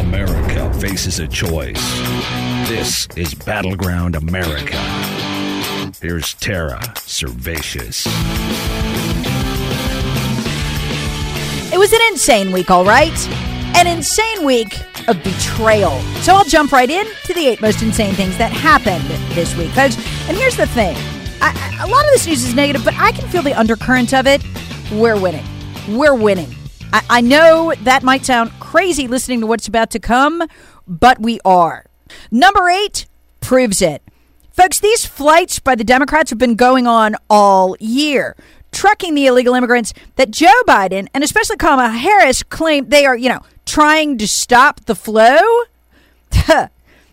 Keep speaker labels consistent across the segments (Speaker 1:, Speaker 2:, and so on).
Speaker 1: America faces a choice. This is Battleground America. Here's Tara Servatius.
Speaker 2: It was an insane week, all right? An insane week of betrayal. So I'll jump right in to the eight most insane things that happened this week. And here's the thing I- a lot of this news is negative, but I can feel the undercurrent of it. We're winning. We're winning. I, I know that might sound crazy listening to what's about to come, but we are. Number eight proves it. Folks, these flights by the Democrats have been going on all year, trucking the illegal immigrants that Joe Biden and especially Kamala Harris claim they are, you know, trying to stop the flow.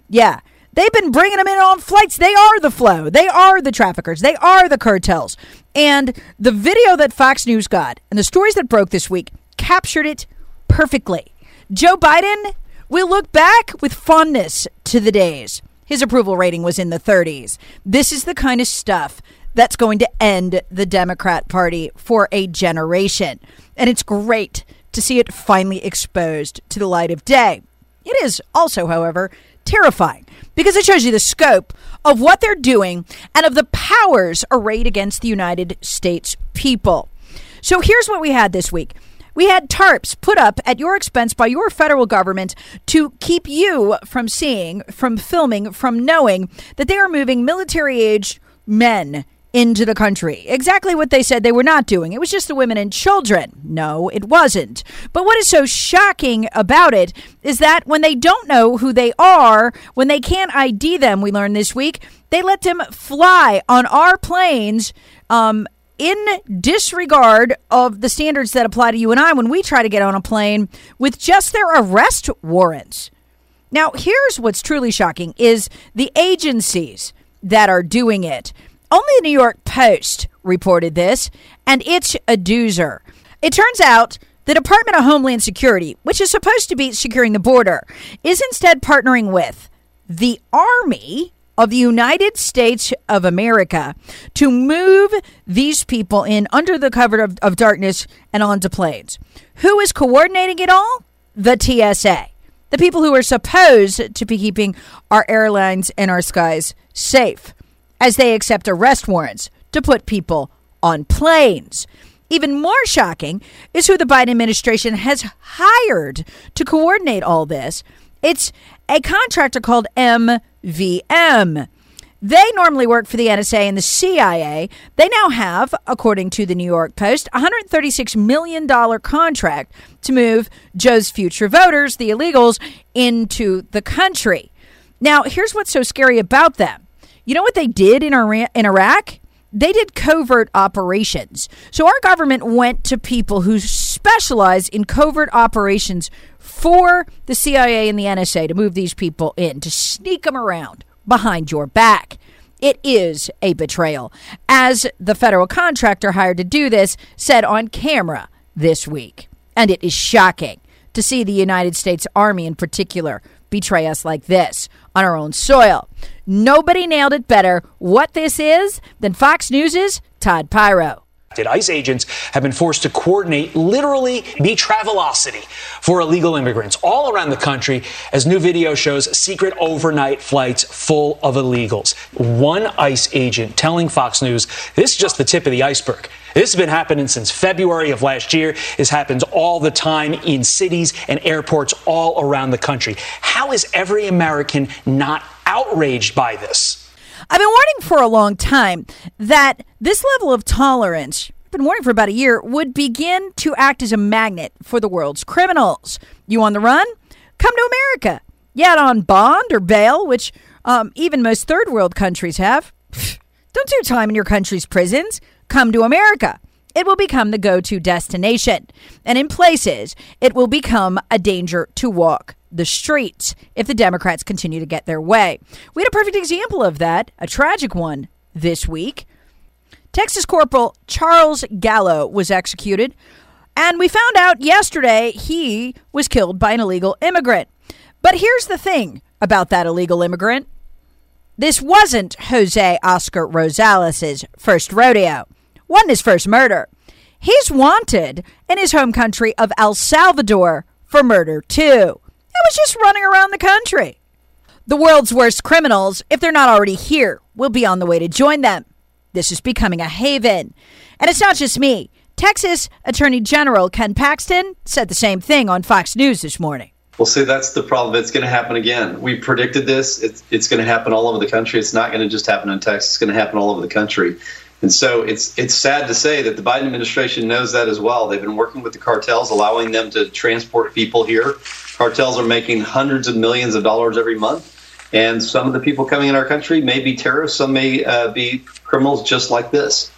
Speaker 2: yeah. They've been bringing them in on flights. They are the flow. They are the traffickers. They are the cartels. And the video that Fox News got and the stories that broke this week captured it perfectly. Joe Biden will look back with fondness to the days. His approval rating was in the 30s. This is the kind of stuff that's going to end the Democrat Party for a generation. And it's great to see it finally exposed to the light of day. It is also, however, terrifying because it shows you the scope of what they're doing and of the powers arrayed against the United States people. So here's what we had this week. We had tarps put up at your expense by your federal government to keep you from seeing, from filming, from knowing that they are moving military aged men into the country. Exactly what they said they were not doing. It was just the women and children. No, it wasn't. But what is so shocking about it is that when they don't know who they are, when they can't ID them, we learned this week, they let them fly on our planes. Um, in disregard of the standards that apply to you and I when we try to get on a plane with just their arrest warrants. Now, here's what's truly shocking is the agencies that are doing it. Only the New York Post reported this, and it's a doozer. It turns out the Department of Homeland Security, which is supposed to be securing the border, is instead partnering with the Army of the United States of America to move these people in under the cover of, of darkness and onto planes. Who is coordinating it all? The TSA. The people who are supposed to be keeping our airlines and our skies safe as they accept arrest warrants to put people on planes. Even more shocking is who the Biden administration has hired to coordinate all this. It's a contractor called MVM. They normally work for the NSA and the CIA. They now have, according to the New York Post, a $136 million contract to move Joe's future voters, the illegals, into the country. Now, here's what's so scary about them. You know what they did in Iran, in Iraq? They did covert operations. So our government went to people who specialize in covert operations for the CIA and the NSA to move these people in, to sneak them around behind your back. It is a betrayal, as the federal contractor hired to do this said on camera this week. And it is shocking to see the United States Army in particular betray us like this on our own soil. Nobody nailed it better what this is than Fox News' Todd Piro.
Speaker 3: ICE agents have been forced to coordinate literally the travelocity for illegal immigrants all around the country as new video shows secret overnight flights full of illegals. One ICE agent telling Fox News this is just the tip of the iceberg. This has been happening since February of last year. This happens all the time in cities and airports all around the country. How is every American not outraged by this?
Speaker 2: I've been warning for a long time that this level of tolerance, I've been warning for about a year, would begin to act as a magnet for the world's criminals. You on the run? Come to America. Yet on bond or bail, which um, even most third world countries have. Don't do time in your country's prisons. Come to America. it will become the go to destination. And in places, it will become a danger to walk the streets if the Democrats continue to get their way. We had a perfect example of that, a tragic one this week. Texas Corporal Charles Gallo was executed, and we found out yesterday he was killed by an illegal immigrant. But here's the thing about that illegal immigrant this wasn't Jose Oscar Rosales' first rodeo, wasn't his first murder. He's wanted in his home country of El Salvador for murder, too. Was just running around the country. The world's worst criminals, if they're not already here, will be on the way to join them. This is becoming a haven. And it's not just me. Texas Attorney General Ken Paxton said the same thing on Fox News this morning.
Speaker 4: Well, see, that's the problem. It's going to happen again. We predicted this. It's, it's going to happen all over the country. It's not going to just happen in Texas. It's going to happen all over the country. And so it's it's sad to say that the Biden administration knows that as well. They've been working with the cartels, allowing them to transport people here. Cartels are making hundreds of millions of dollars every month. And some of the people coming in our country may be terrorists, some may uh, be criminals just like this.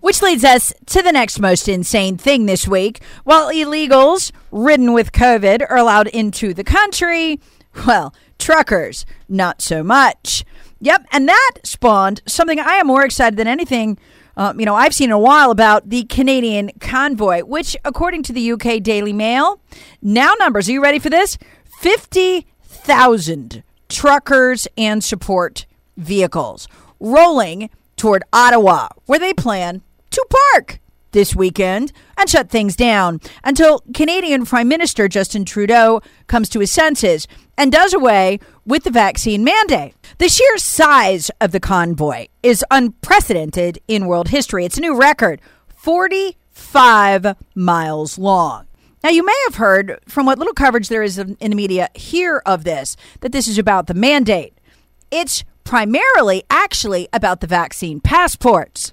Speaker 2: Which leads us to the next most insane thing this week. While illegals ridden with COVID are allowed into the country, well, truckers, not so much. Yep, and that spawned something I am more excited than anything. Uh, you know, I've seen in a while about the Canadian convoy, which, according to the UK Daily Mail, now numbers. Are you ready for this? Fifty thousand truckers and support vehicles rolling toward Ottawa, where they plan to park this weekend and shut things down until Canadian Prime Minister Justin Trudeau comes to his senses and does away with the vaccine mandate. The sheer size of the convoy is unprecedented in world history. It's a new record 45 miles long. Now, you may have heard from what little coverage there is in the media here of this that this is about the mandate. It's primarily actually about the vaccine passports.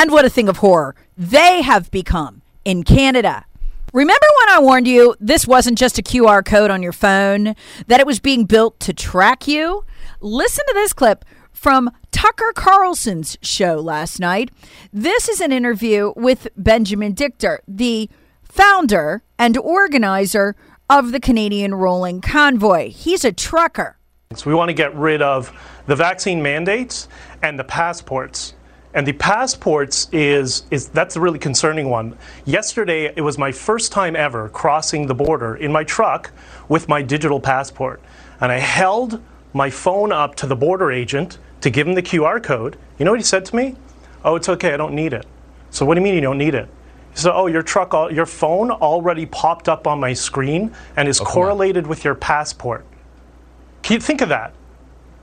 Speaker 2: And what a thing of horror they have become in Canada. Remember when I warned you this wasn't just a QR code on your phone, that it was being built to track you? Listen to this clip from Tucker Carlson's show last night. This is an interview with Benjamin Dichter, the founder and organizer of the Canadian Rolling Convoy. He's a trucker.
Speaker 5: So we want to get rid of the vaccine mandates and the passports. And the passports is is that's a really concerning one. Yesterday it was my first time ever crossing the border in my truck with my digital passport. And I held my phone up to the border agent to give him the QR code. You know what he said to me? "Oh, it's okay. I don't need it." So what do you mean you don't need it? So, oh, your truck, your phone already popped up on my screen and is oh, correlated with your passport. Can you think of that?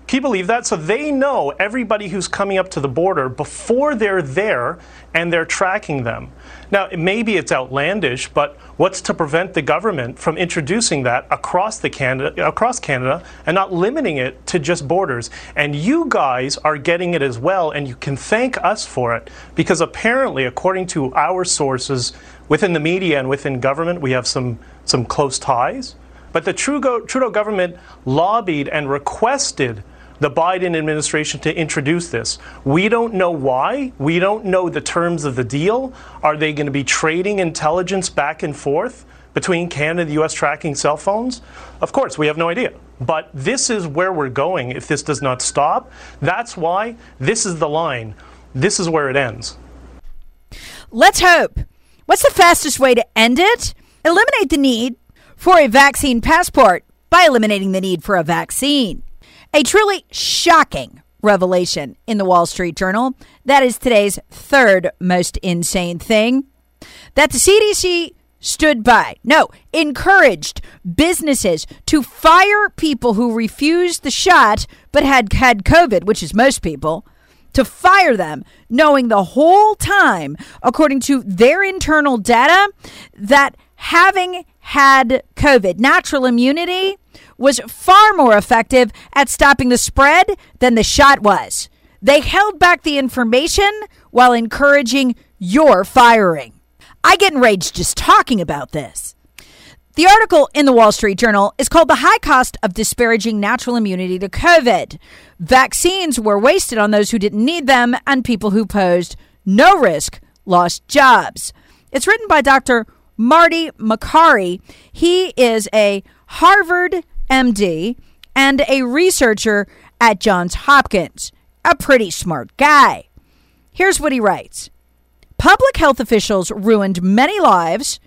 Speaker 5: Can you believe that? So they know everybody who's coming up to the border before they're there and they're tracking them. Now, maybe it's outlandish, but what's to prevent the government from introducing that across the Canada across Canada and not limiting it to just borders? And you guys are getting it as well and you can thank us for it because apparently according to our sources within the media and within government, we have some some close ties. But the Trudeau, Trudeau government lobbied and requested the Biden administration to introduce this. We don't know why. We don't know the terms of the deal. Are they going to be trading intelligence back and forth between Canada and the U.S. tracking cell phones? Of course, we have no idea. But this is where we're going if this does not stop. That's why this is the line. This is where it ends.
Speaker 2: Let's hope. What's the fastest way to end it? Eliminate the need for a vaccine passport by eliminating the need for a vaccine. A truly shocking revelation in the Wall Street Journal. That is today's third most insane thing that the CDC stood by, no, encouraged businesses to fire people who refused the shot but had had COVID, which is most people, to fire them, knowing the whole time, according to their internal data, that having had COVID, natural immunity, was far more effective at stopping the spread than the shot was. They held back the information while encouraging your firing. I get enraged just talking about this. The article in the Wall Street Journal is called The High Cost of Disparaging Natural Immunity to COVID. Vaccines were wasted on those who didn't need them and people who posed no risk lost jobs. It's written by Dr. Marty Makary. He is a Harvard MD and a researcher at Johns Hopkins. A pretty smart guy. Here's what he writes Public health officials ruined many lives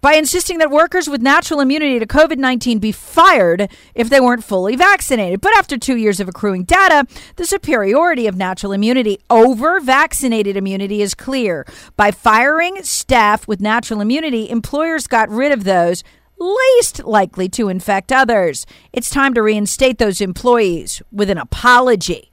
Speaker 2: by insisting that workers with natural immunity to COVID 19 be fired if they weren't fully vaccinated. But after two years of accruing data, the superiority of natural immunity over vaccinated immunity is clear. By firing staff with natural immunity, employers got rid of those least likely to infect others. It's time to reinstate those employees with an apology.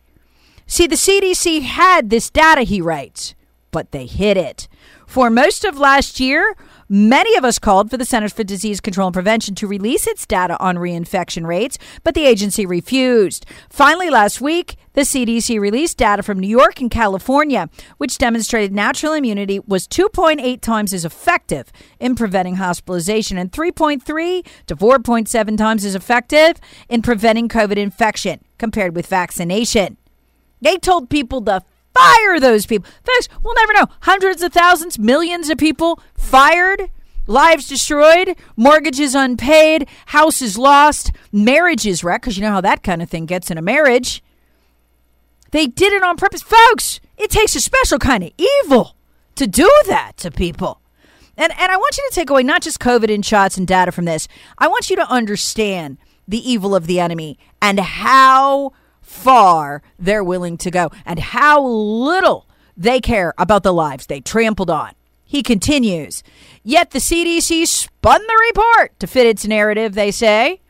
Speaker 2: See, the CDC had this data, he writes, but they hid it. For most of last year, Many of us called for the Centers for Disease Control and Prevention to release its data on reinfection rates, but the agency refused. Finally, last week, the CDC released data from New York and California, which demonstrated natural immunity was 2.8 times as effective in preventing hospitalization and 3.3 to 4.7 times as effective in preventing COVID infection compared with vaccination. They told people to Fire those people. Folks, we'll never know. Hundreds of thousands, millions of people fired, lives destroyed, mortgages unpaid, houses lost, marriages wrecked, because you know how that kind of thing gets in a marriage. They did it on purpose. Folks, it takes a special kind of evil to do that to people. And, and I want you to take away not just COVID and shots and data from this. I want you to understand the evil of the enemy and how far they're willing to go and how little they care about the lives they trampled on. He continues, yet the CDC spun the report to fit its narrative, they say.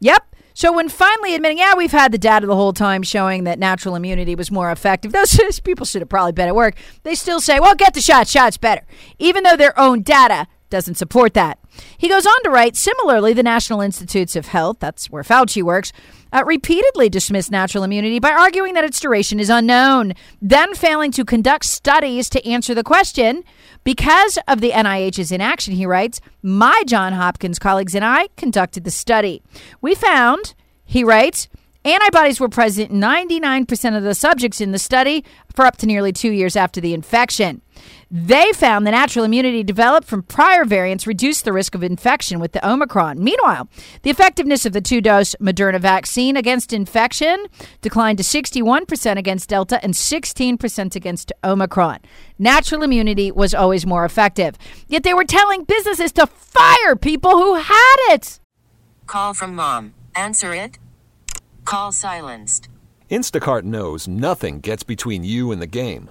Speaker 2: Yep. So when finally admitting, yeah, we've had the data the whole time showing that natural immunity was more effective, those people should have probably been at work. They still say, well, get the shot, shot's better, even though their own data doesn't support that. He goes on to write, similarly, the National Institutes of Health, that's where Fauci works, uh, repeatedly dismissed natural immunity by arguing that its duration is unknown, then failing to conduct studies to answer the question. Because of the NIH's inaction, he writes, my John Hopkins colleagues and I conducted the study. We found, he writes, Antibodies were present in 99% of the subjects in the study for up to nearly two years after the infection. They found the natural immunity developed from prior variants reduced the risk of infection with the Omicron. Meanwhile, the effectiveness of the two dose Moderna vaccine against infection declined to 61% against Delta and 16% against Omicron. Natural immunity was always more effective. Yet they were telling businesses to fire people who had it.
Speaker 6: Call from mom. Answer it. Call silenced.
Speaker 7: Instacart knows nothing gets between you and the game.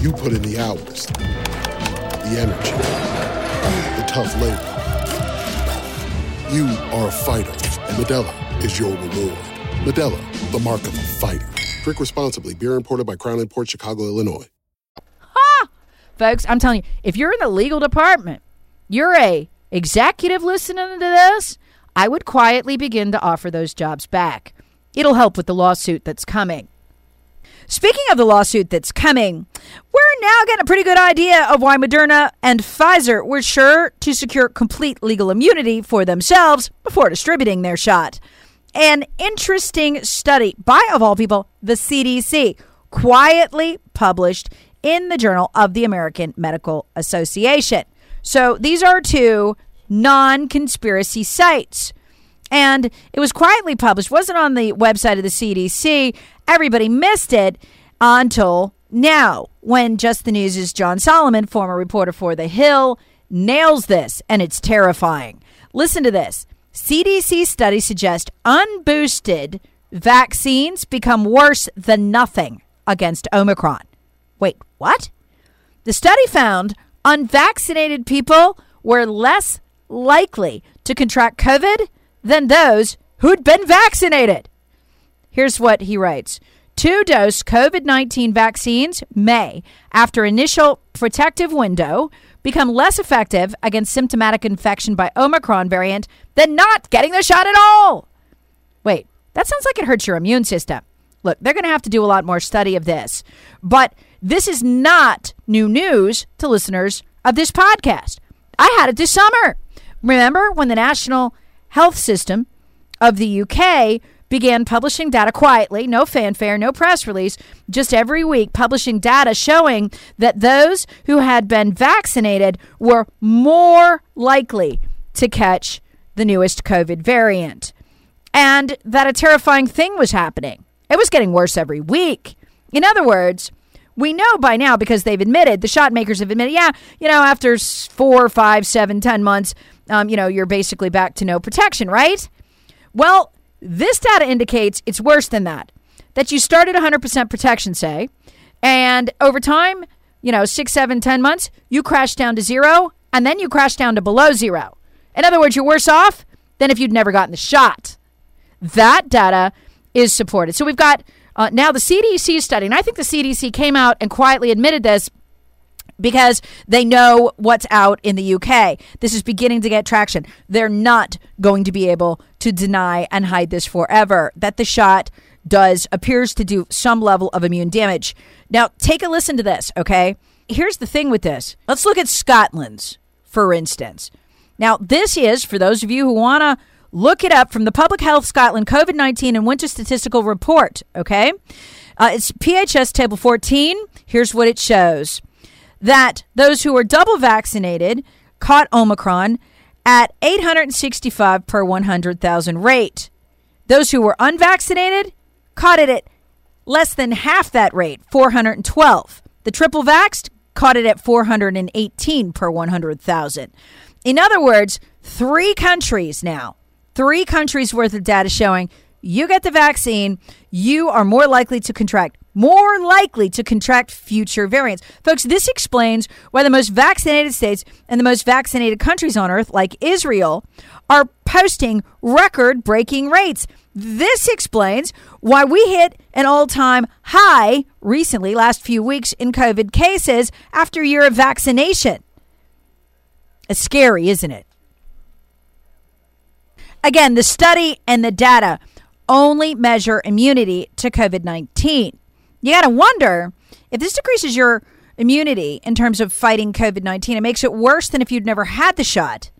Speaker 8: You put in the hours, the energy, the tough labor. You are a fighter, and Modelo is your reward. Modelo, the mark of a fighter. Drink responsibly. Beer imported by Crown Port Chicago, Illinois.
Speaker 2: Folks, I'm telling you, if you're in the legal department, you're a executive listening to this, I would quietly begin to offer those jobs back. It'll help with the lawsuit that's coming. Speaking of the lawsuit that's coming, we're now getting a pretty good idea of why Moderna and Pfizer were sure to secure complete legal immunity for themselves before distributing their shot. An interesting study by, of all people, the CDC, quietly published in the Journal of the American Medical Association. So these are two non conspiracy sites. And it was quietly published, wasn't on the website of the CDC. Everybody missed it until now, when Just the News' is John Solomon, former reporter for The Hill, nails this, and it's terrifying. Listen to this. CDC studies suggest unboosted vaccines become worse than nothing against Omicron. Wait, what? The study found unvaccinated people were less likely to contract COVID than those who'd been vaccinated. Here's what he writes Two dose COVID 19 vaccines may, after initial protective window, become less effective against symptomatic infection by Omicron variant than not getting the shot at all. Wait, that sounds like it hurts your immune system. Look, they're going to have to do a lot more study of this. But this is not new news to listeners of this podcast. I had it this summer. Remember when the National Health System of the UK began publishing data quietly, no fanfare, no press release, just every week publishing data showing that those who had been vaccinated were more likely to catch the newest COVID variant. And that a terrifying thing was happening. It was getting worse every week. In other words, we know by now because they've admitted, the shot makers have admitted, yeah, you know, after four, five, seven, ten months, um, you know, you're basically back to no protection, right? Well, this data indicates it's worse than that. That you started 100% protection, say, and over time, you know, six, seven, ten months, you crash down to zero, and then you crash down to below zero. In other words, you're worse off than if you'd never gotten the shot. That data is supported. So we've got uh, now the CDC study, and I think the CDC came out and quietly admitted this because they know what's out in the UK. This is beginning to get traction. They're not going to be able to deny and hide this forever. That the shot does appears to do some level of immune damage. Now, take a listen to this, okay? Here's the thing with this. Let's look at Scotland's, for instance. Now, this is for those of you who want to look it up from the Public Health Scotland COVID 19 and Winter Statistical Report, okay? Uh, it's PHS Table 14. Here's what it shows that those who were double vaccinated caught Omicron at 865 per 100,000 rate. Those who were unvaccinated caught it at less than half that rate, 412. The triple vaxxed caught it at 418 per 100,000. In other words, three countries now, three countries worth of data showing you get the vaccine, you are more likely to contract more likely to contract future variants. Folks, this explains why the most vaccinated states and the most vaccinated countries on earth, like Israel, are posting record breaking rates. This explains why we hit an all time high recently, last few weeks, in COVID cases after a year of vaccination. It's scary, isn't it? Again, the study and the data only measure immunity to COVID 19. You got to wonder if this decreases your immunity in terms of fighting COVID 19, it makes it worse than if you'd never had the shot.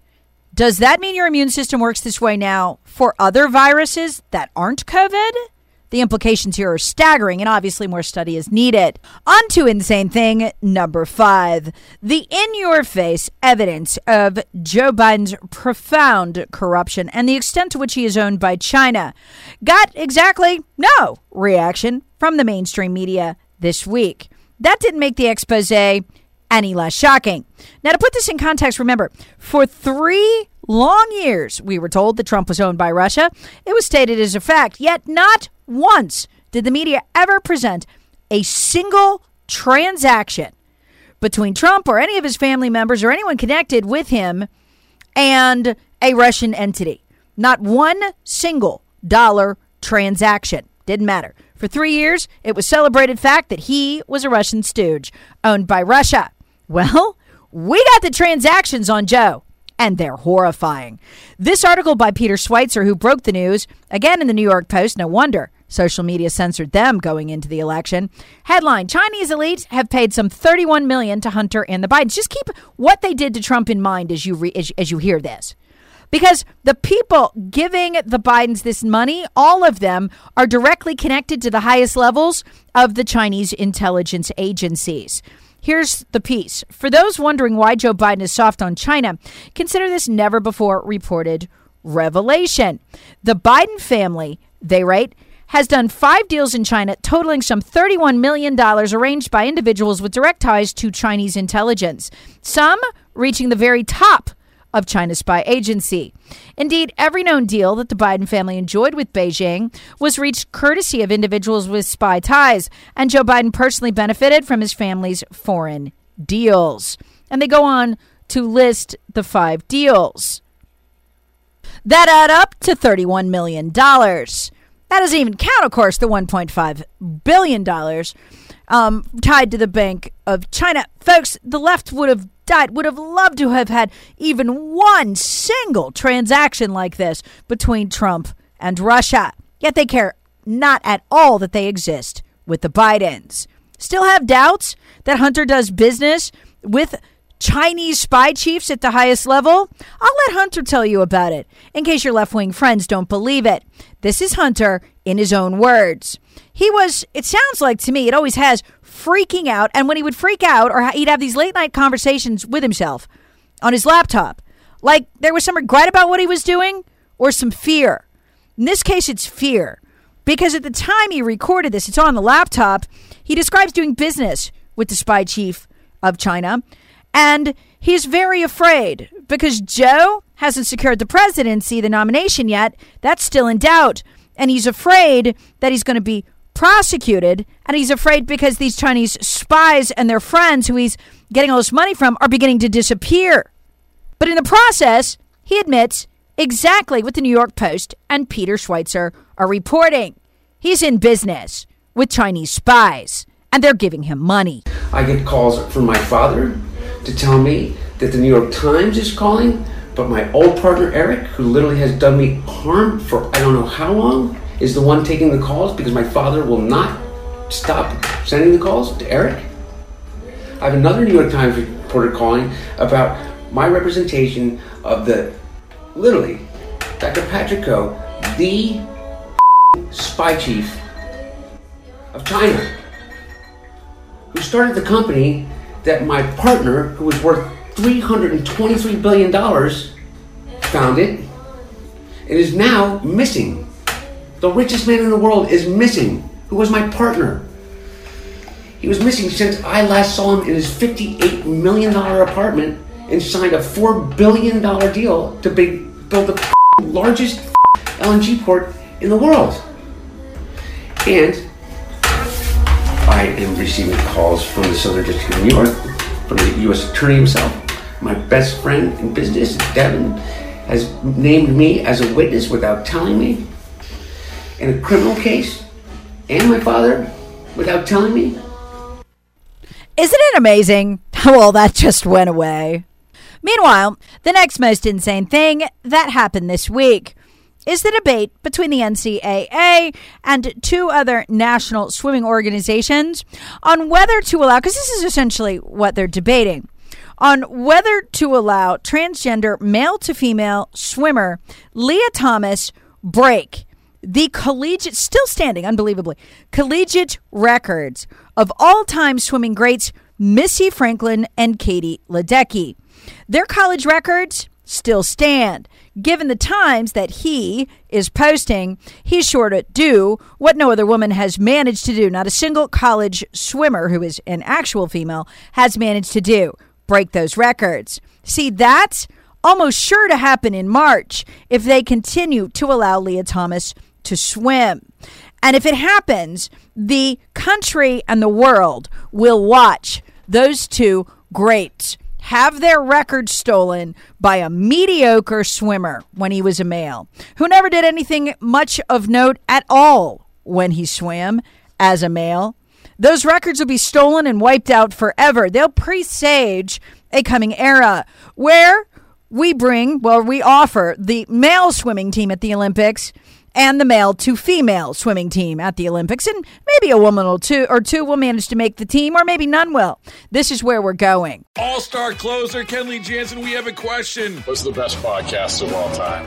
Speaker 2: Does that mean your immune system works this way now for other viruses that aren't COVID? The implications here are staggering, and obviously more study is needed. On to insane thing number five the in your face evidence of Joe Biden's profound corruption and the extent to which he is owned by China got exactly no reaction from the mainstream media this week. That didn't make the expose any less shocking. Now, to put this in context, remember, for three long years, we were told that Trump was owned by Russia. It was stated as a fact, yet not once did the media ever present a single transaction between Trump or any of his family members or anyone connected with him and a Russian entity. Not one single dollar transaction. Didn't matter. For three years, it was celebrated fact that he was a Russian stooge owned by Russia. Well, we got the transactions on Joe and they're horrifying. This article by Peter Schweizer, who broke the news, again in the New York Post, no wonder social media censored them going into the election. Headline Chinese elites have paid some 31 million to Hunter and the Bidens. Just keep what they did to Trump in mind as you re- as, as you hear this. Because the people giving the Bidens this money, all of them are directly connected to the highest levels of the Chinese intelligence agencies. Here's the piece. For those wondering why Joe Biden is soft on China, consider this never before reported revelation. The Biden family, they write, has done five deals in China totaling some $31 million arranged by individuals with direct ties to Chinese intelligence, some reaching the very top of China's spy agency. Indeed, every known deal that the Biden family enjoyed with Beijing was reached courtesy of individuals with spy ties, and Joe Biden personally benefited from his family's foreign deals. And they go on to list the five deals. That add up to $31 million. That doesn't even count, of course, the $1.5 billion um, tied to the Bank of China. Folks, the left would have died, would have loved to have had even one single transaction like this between Trump and Russia. Yet they care not at all that they exist with the Bidens. Still have doubts that Hunter does business with Chinese spy chiefs at the highest level? I'll let Hunter tell you about it, in case your left wing friends don't believe it. This is Hunter in his own words. He was, it sounds like to me, it always has, freaking out. And when he would freak out, or he'd have these late night conversations with himself on his laptop, like there was some regret about what he was doing or some fear. In this case, it's fear. Because at the time he recorded this, it's on the laptop, he describes doing business with the spy chief of China and he's very afraid because Joe hasn't secured the presidency, the nomination yet. That's still in doubt. And he's afraid that he's going to be prosecuted. And he's afraid because these Chinese spies and their friends who he's getting all this money from are beginning to disappear. But in the process, he admits exactly what the New York Post and Peter Schweizer are reporting. He's in business with Chinese spies, and they're giving him money.
Speaker 9: I get calls from my father to tell me that the New York Times is calling, but my old partner Eric, who literally has done me harm for I don't know how long, is the one taking the calls because my father will not stop sending the calls to Eric. I have another New York Times reporter calling about my representation of the literally Dr. Patrick Ho, the spy chief of China, who started the company that my partner, who was worth $323 billion, found it and is now missing. The richest man in the world is missing, who was my partner. He was missing since I last saw him in his $58 million apartment and signed a $4 billion deal to build the largest LNG port in the world. And I am receiving calls from the Southern District of New York, from the U.S. Attorney himself. My best friend in business, Devon, has named me as a witness without telling me in a criminal case, and my father without telling me.
Speaker 2: Isn't it amazing how all that just went away? Meanwhile, the next most insane thing that happened this week is the debate between the NCAA and two other national swimming organizations on whether to allow, because this is essentially what they're debating, on whether to allow transgender male to female swimmer Lia Thomas break the collegiate, still standing, unbelievably, collegiate records of all time swimming greats Missy Franklin and Katie Ledecky. Their college records still stand. Given the times that he is posting, he's sure to do what no other woman has managed to do. Not a single college swimmer who is an actual female has managed to do break those records. See, that's almost sure to happen in March if they continue to allow Lia Thomas to swim. And if it happens, the country and the world will watch those two greats have their record stolen by a mediocre swimmer when he was a male who never did anything much of note at all when he swam as a male. Those records will be stolen and wiped out forever. They'll presage a coming era where we bring, well, we offer the male swimming team at the Olympics and the male to female swimming team at the Olympics. And maybe a woman or two or two will manage to make the team, or maybe none will. This is where we're going.
Speaker 10: All star closer Kenley Jansen, we have a question.
Speaker 11: What's the best podcast of all time?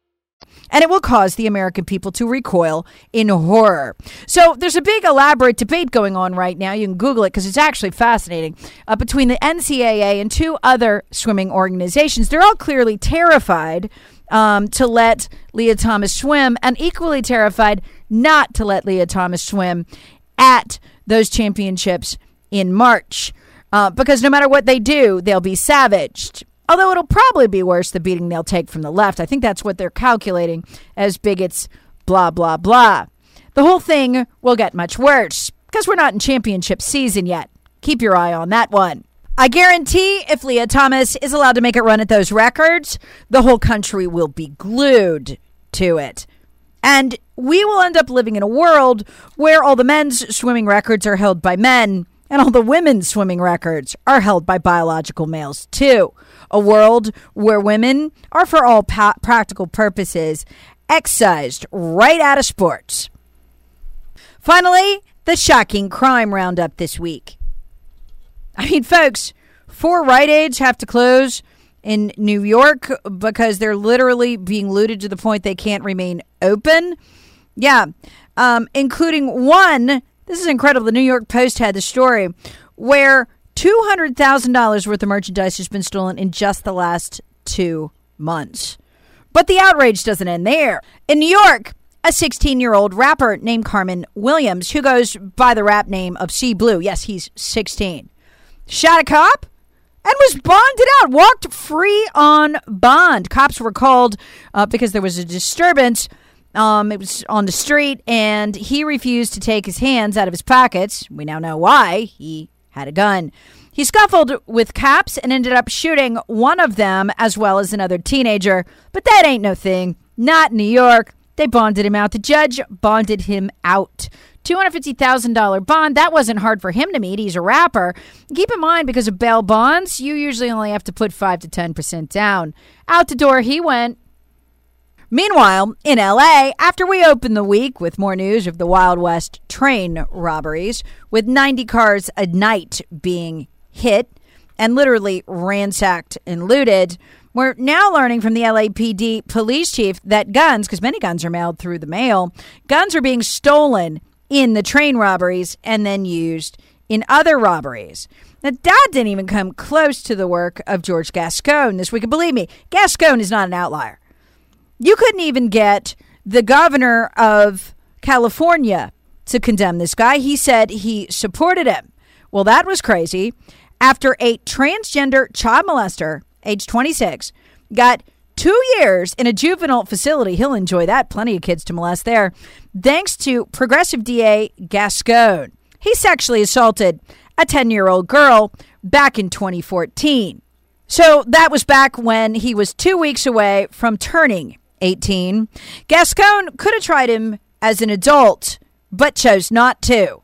Speaker 2: and it will cause the American people to recoil in horror. So there's a big elaborate debate going on right now. You can Google it because it's actually fascinating uh, between the NCAA and two other swimming organizations. They're all clearly terrified um, to let Lia Thomas swim and equally terrified not to let Lia Thomas swim at those championships in March. Uh, because no matter what they do, they'll be savaged. Although it'll probably be worse the beating they'll take from the left. I think that's what they're calculating as bigots, blah, blah, blah. The whole thing will get much worse because we're not in championship season yet. Keep your eye on that one. I guarantee if Lia Thomas is allowed to make it run at those records, the whole country will be glued to it. And we will end up living in a world where all the men's swimming records are held by men and all the women's swimming records are held by biological males, too a world where women are, for all pa- practical purposes, excised right out of sports. Finally, the shocking crime roundup this week. I mean, folks, four Rite Aids have to close in New York because they're literally being looted to the point they can't remain open. Yeah, um, including one. This is incredible. The New York Post had the story where $200,000 worth of merchandise has been stolen in just the last two months. But the outrage doesn't end there. In New York, a 16 year old rapper named Camrin Williams, who goes by the rap name of C Blue, yes, he's 16, shot a cop and was bonded out, walked free on bond. Cops were called uh, because there was a disturbance. Um, it was on the street, and he refused to take his hands out of his pockets. We now know why. He had a gun. He scuffled with cops and ended up shooting one of them as well as another teenager. But that ain't no thing. Not New York. They bonded him out. The judge bonded him out. $250,000 bond. That wasn't hard for him to meet. He's a rapper. Keep in mind, because of bail bonds, you usually only have to put 5 to 10% down. Out the door he went. Meanwhile, in LA, after we open the week with more news of the Wild West train robberies, with 90 cars a night being hit and literally ransacked and looted, we're now learning from the LAPD police chief that guns, because many guns are mailed through the mail, guns are being stolen in the train robberies and then used in other robberies. Now, that didn't even come close to the work of George Gascon this week. And believe me, Gascon is not an outlier. You couldn't even get the governor of California to condemn this guy. He said he supported him. Well, that was crazy. After a transgender child molester, age 26, got two years in a juvenile facility, he'll enjoy that. Plenty of kids to molest there. Thanks to progressive DA Gascon. He sexually assaulted a 10 year old girl back in 2014. So that was back when he was two weeks away from turning 18. Gascon could have tried him as an adult, but chose not to.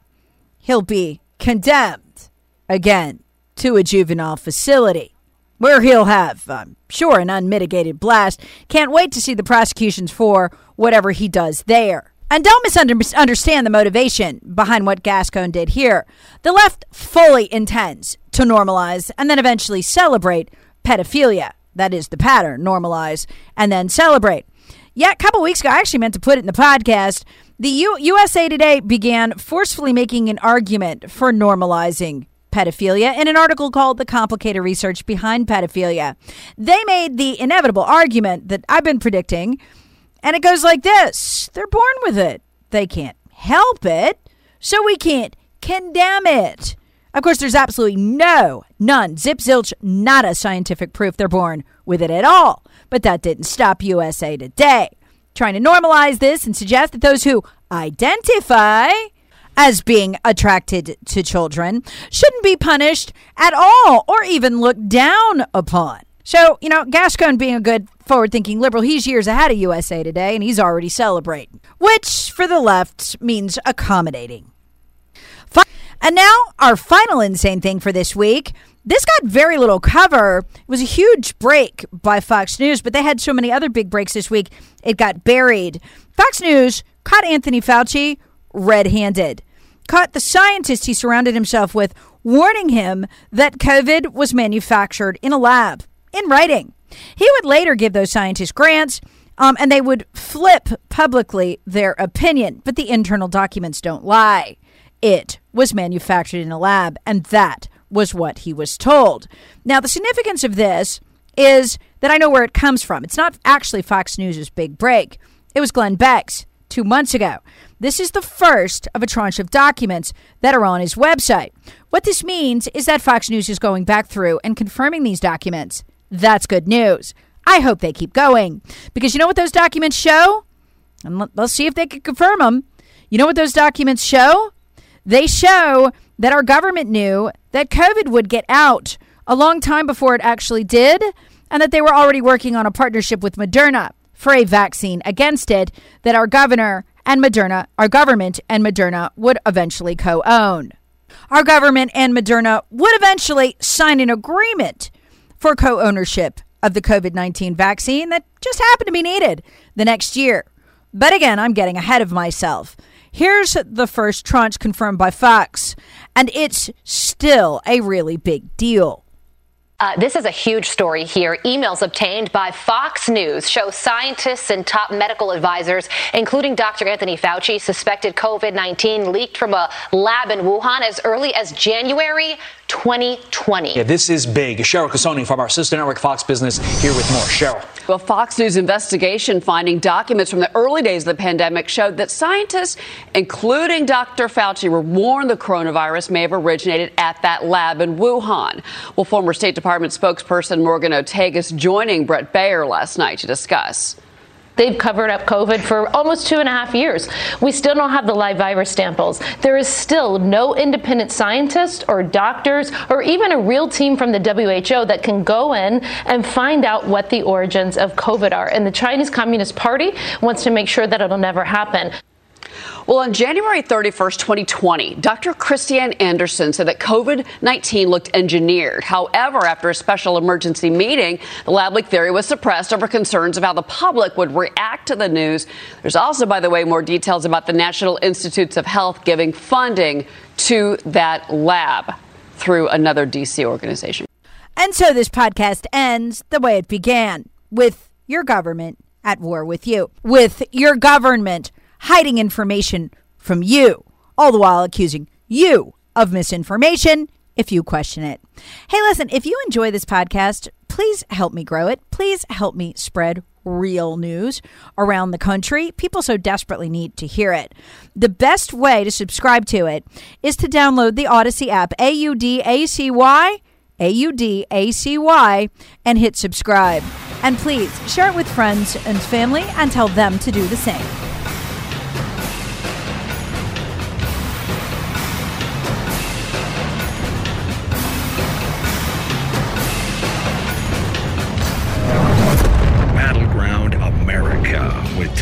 Speaker 2: He'll be condemned again to a juvenile facility where he'll have, I'm sure, an unmitigated blast. Can't wait to see the prosecutions for whatever he does there. And don't misunderstand the motivation behind what Gascon did here. The left fully intends to normalize and then eventually celebrate pedophilia. That is the pattern normalize and then celebrate. Yeah, a couple weeks ago, I actually meant to put it in the podcast. The U- USA Today began forcefully making an argument for normalizing pedophilia in an article called The Complicated Research Behind Pedophilia. They made the inevitable argument that I've been predicting, and it goes like this They're born with it, they can't help it, so we can't condemn it. Of course, there's absolutely no, none, zip zilch, not a scientific proof they're born with it at all. But that didn't stop USA Today trying to normalize this and suggest that those who identify as being attracted to children shouldn't be punished at all or even looked down upon. So, you know, Gascon being a good forward thinking liberal, he's years ahead of USA Today and he's already celebrating, which for the left means accommodating. And now, our final insane thing for this week. This got very little cover. It was a huge break by Fox News, but they had so many other big breaks this week, it got buried. Fox News caught Anthony Fauci red handed, caught the scientist he surrounded himself with, warning him that COVID was manufactured in a lab, in writing. He would later give those scientists grants. Um, and they would flip publicly their opinion, but the internal documents don't lie. It was manufactured in a lab, and that was what he was told. Now, the significance of this is that I know where it comes from. It's not actually Fox News' big break, it was Glenn Beck's two months ago. This is the first of a tranche of documents that are on his website. What this means is that Fox News is going back through and confirming these documents. That's good news. I hope they keep going because you know what those documents show? And let's see if they can confirm them. You know what those documents show? They show that our government knew that COVID would get out a long time before it actually did, and that they were already working on a partnership with Moderna for a vaccine against it that our governor and Moderna, our government and Moderna would eventually co own. Our government and Moderna would eventually sign an agreement for co ownership of the COVID 19 vaccine that just happened to be needed the next year. But again, I'm getting ahead of myself. Here's the first tranche confirmed by Fox, and it's still a really big deal.
Speaker 10: Uh, this is a huge story here. Emails obtained by Fox News show scientists and top medical advisors, including Dr. Anthony Fauci, suspected COVID 19 leaked from a lab in Wuhan as early as January 2020.
Speaker 3: Yeah, this is big. Cheryl Casone from our sister network Fox Business here with more. Cheryl.
Speaker 12: Well, Fox News investigation finding documents from the early days of the pandemic showed that scientists, including Dr. Fauci, were warned the coronavirus may have originated at that lab in Wuhan. Well, former State Department spokesperson Morgan Ortagus joining Bret Baier last night to discuss.
Speaker 13: They've covered up COVID for almost two and a half years. We still don't have the live virus samples. There is still no independent scientist or doctors or even a real team from the WHO that can go in and find out what the origins of COVID are. And the Chinese Communist Party wants to make sure that it'll never happen.
Speaker 12: Well, on January 31st, 2020, Dr. Kristian Andersen said that COVID 19 looked engineered. However, after a special emergency meeting, the lab leak theory was suppressed over concerns of how the public would react to the news. There's also, by the way, more details about the National Institutes of Health giving funding to that lab through another DC organization.
Speaker 2: And so this podcast ends the way it began with your government at war with you, with your government hiding information from you, all the while accusing you of misinformation if you question it. Hey, listen, if you enjoy this podcast, please help me grow it. Please help me spread real news around the country. People so desperately need to hear it. The best way to subscribe to it is to download the Audacy app, A U D A C Y, A U D A C Y, and hit subscribe. And please share it with friends and family and tell them to do the same.